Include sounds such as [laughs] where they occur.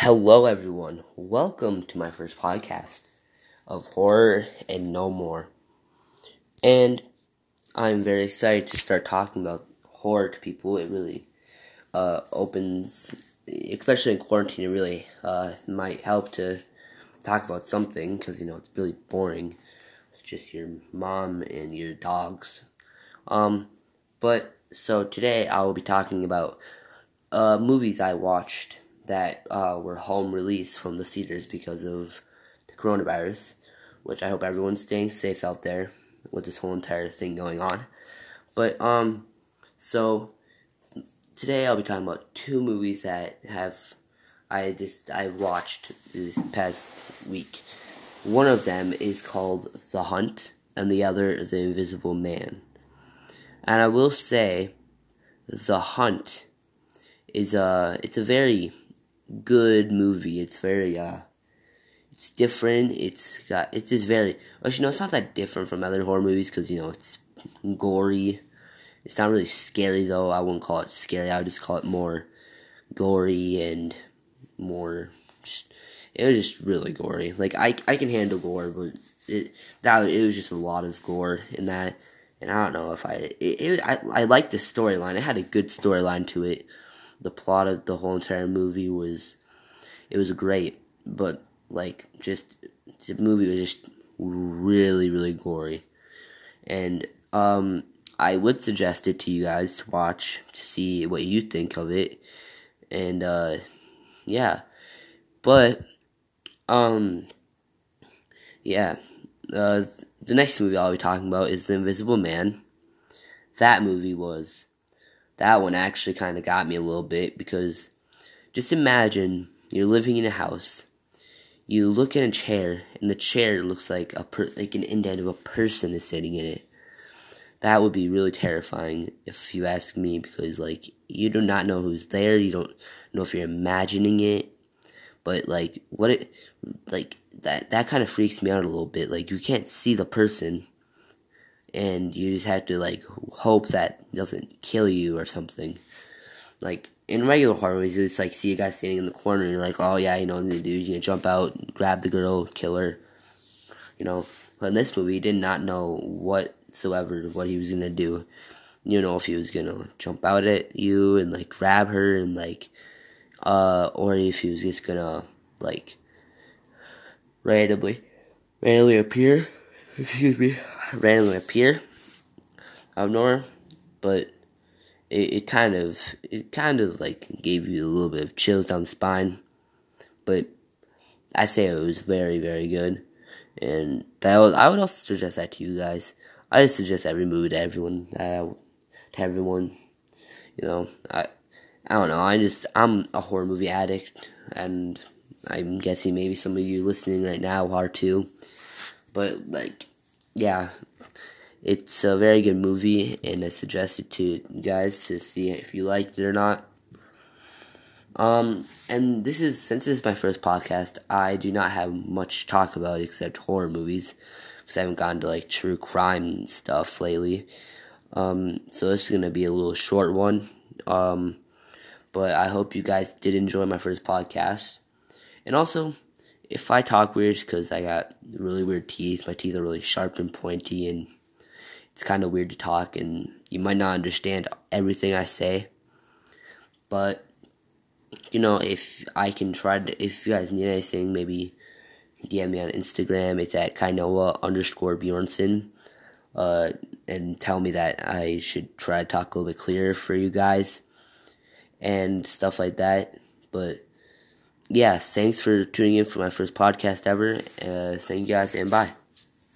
Hello, everyone. Welcome to my first podcast of horror and no more. And I'm very excited to start talking about horror to people. It really uh, opens, especially in quarantine, it really uh, might help to talk about something because, you know, it's really boring. It's just your mom and your dogs. Um, but so today I will be talking about uh, movies I watched that uh, were home released from the theaters because of the coronavirus, which I hope everyone's staying safe out there with this whole entire thing going on. But um, so today I'll be talking about two movies that have I just I've watched this past week. One of them is called The Hunt, and the other The Invisible Man. And I will say, The Hunt is a it's a very good movie. It's very uh it's different. It's got it's just very actually no, it's not that different from other horror movies because you know it's gory. It's not really scary though. I wouldn't call it scary. I would just call it more gory and more. Just, it was just really gory. Like I I can handle gore, but it that it was just a lot of gore in that. And I don't know if I it, it I I liked the storyline. It had a good storyline to it the plot of the whole entire movie was it was great, but like just the movie was just really really gory, and um, I would suggest it to you guys to watch to see what you think of it, and uh, yeah, but um, yeah, uh, the next movie I'll be talking about is The Invisible Man. That movie was that one actually kind of got me a little bit because just imagine you're living in a house. You look in a chair, and the chair looks like a per- like an indent of a person is sitting in it. That would be really terrifying if you ask me, because like you do not know who's there. You don't know if you're imagining it, but like what it like that that kind of freaks me out a little bit. Like you can't see the person, and you just have to like hope that doesn't kill you or something. Like in regular horror movies, you just like see a guy standing in the corner and you're like, oh yeah, you know what to do. You're gonna jump out, grab the girl, kill her. You know, but in this movie, he did not know whatsoever what he was gonna do. You know if he was gonna jump out at you and like grab her and like, uh, or if he was just gonna like randomly, randomly appear. [laughs] Excuse me randomly appear out of nowhere, but it, it kind of it kind of like gave you a little bit of chills down the spine. But I say it was very very good, and that was, I would also suggest that to you guys. I just suggest every movie to everyone uh, to everyone. You know, I I don't know. I just I'm a horror movie addict, and I'm guessing maybe some of you listening right now are too. But like yeah, it's a very good movie, and I suggest it to you guys to see if you liked it or not. Um, and this is since this is my first podcast, I do not have much to talk about except horror movies because I haven't gotten to like true crime stuff lately. Um, so this is gonna be a little short one. Um, but I hope you guys did enjoy my first podcast, and also if I talk weird because I got really weird teeth, my teeth are really sharp and pointy, and it's kind of weird to talk, and you might not understand everything I say. But you know, if I can try to, if you guys need anything, maybe DM me on Instagram. It's at Kainoa underscore Bjornson. Uh, and tell me that I should try to talk a little bit clearer for you guys and stuff like that. But yeah, thanks for tuning in for my first podcast ever. Uh, thank you guys and bye.